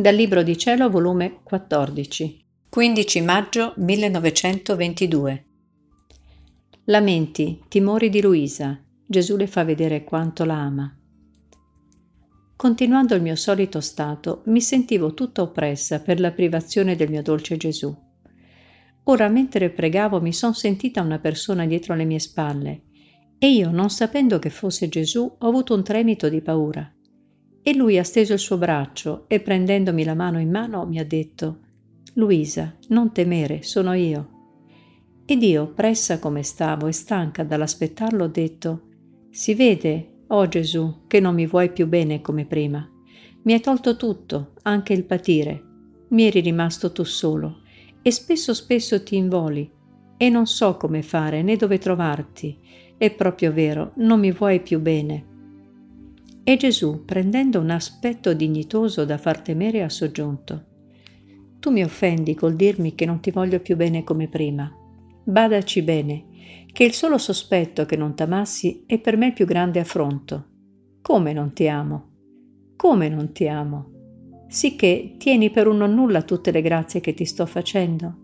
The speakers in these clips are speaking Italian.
Dal Libro di Cielo, volume 14, 15 maggio 1922. Lamenti, timori di Luisa. Gesù le fa vedere quanto la ama. Continuando il mio solito stato, mi sentivo tutta oppressa per la privazione del mio dolce Gesù. Ora, mentre pregavo, mi son sentita una persona dietro le mie spalle e io, non sapendo che fosse Gesù, ho avuto un tremito di paura. E lui ha steso il suo braccio e prendendomi la mano in mano mi ha detto Luisa, non temere, sono io. Ed io, pressa come stavo e stanca dall'aspettarlo, ho detto Si vede, oh Gesù, che non mi vuoi più bene come prima. Mi hai tolto tutto, anche il patire. Mi eri rimasto tu solo e spesso spesso ti involi e non so come fare né dove trovarti. È proprio vero, non mi vuoi più bene. E Gesù, prendendo un aspetto dignitoso da far temere, ha soggiunto. Tu mi offendi col dirmi che non ti voglio più bene come prima. Badaci bene, che il solo sospetto che non t'amassi è per me il più grande affronto. Come non ti amo? Come non ti amo? Sicché tieni per un non nulla tutte le grazie che ti sto facendo.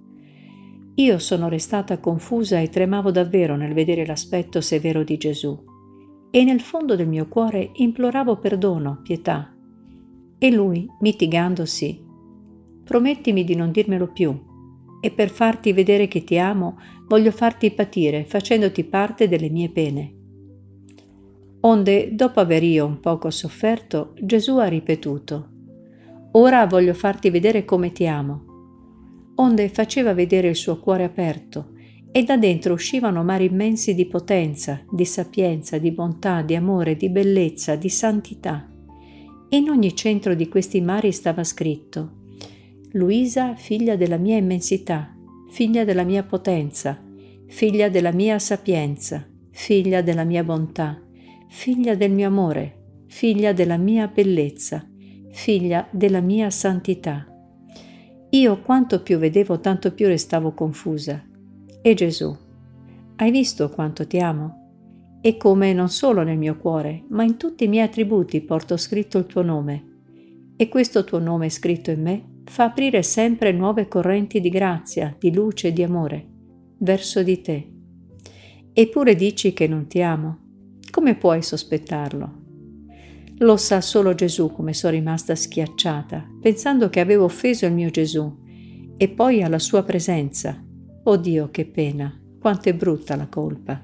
Io sono restata confusa e tremavo davvero nel vedere l'aspetto severo di Gesù e nel fondo del mio cuore imploravo perdono, pietà. E lui, mitigandosi, promettimi di non dirmelo più, e per farti vedere che ti amo, voglio farti patire facendoti parte delle mie pene. Onde, dopo aver io un poco sofferto, Gesù ha ripetuto, Ora voglio farti vedere come ti amo. Onde faceva vedere il suo cuore aperto, e da dentro uscivano mari immensi di potenza, di sapienza, di bontà, di amore, di bellezza, di santità. In ogni centro di questi mari stava scritto Luisa, figlia della mia immensità, figlia della mia potenza, figlia della mia sapienza, figlia della mia bontà, figlia del mio amore, figlia della mia bellezza, figlia della mia santità. Io quanto più vedevo, tanto più restavo confusa e Gesù, hai visto quanto ti amo? E come non solo nel mio cuore, ma in tutti i miei attributi porto scritto il tuo nome. E questo tuo nome scritto in me fa aprire sempre nuove correnti di grazia, di luce e di amore verso di te. Eppure dici che non ti amo. Come puoi sospettarlo? Lo sa solo Gesù come sono rimasta schiacciata, pensando che avevo offeso il mio Gesù, e poi alla sua presenza, Oh Dio, che pena, quanto è brutta la colpa.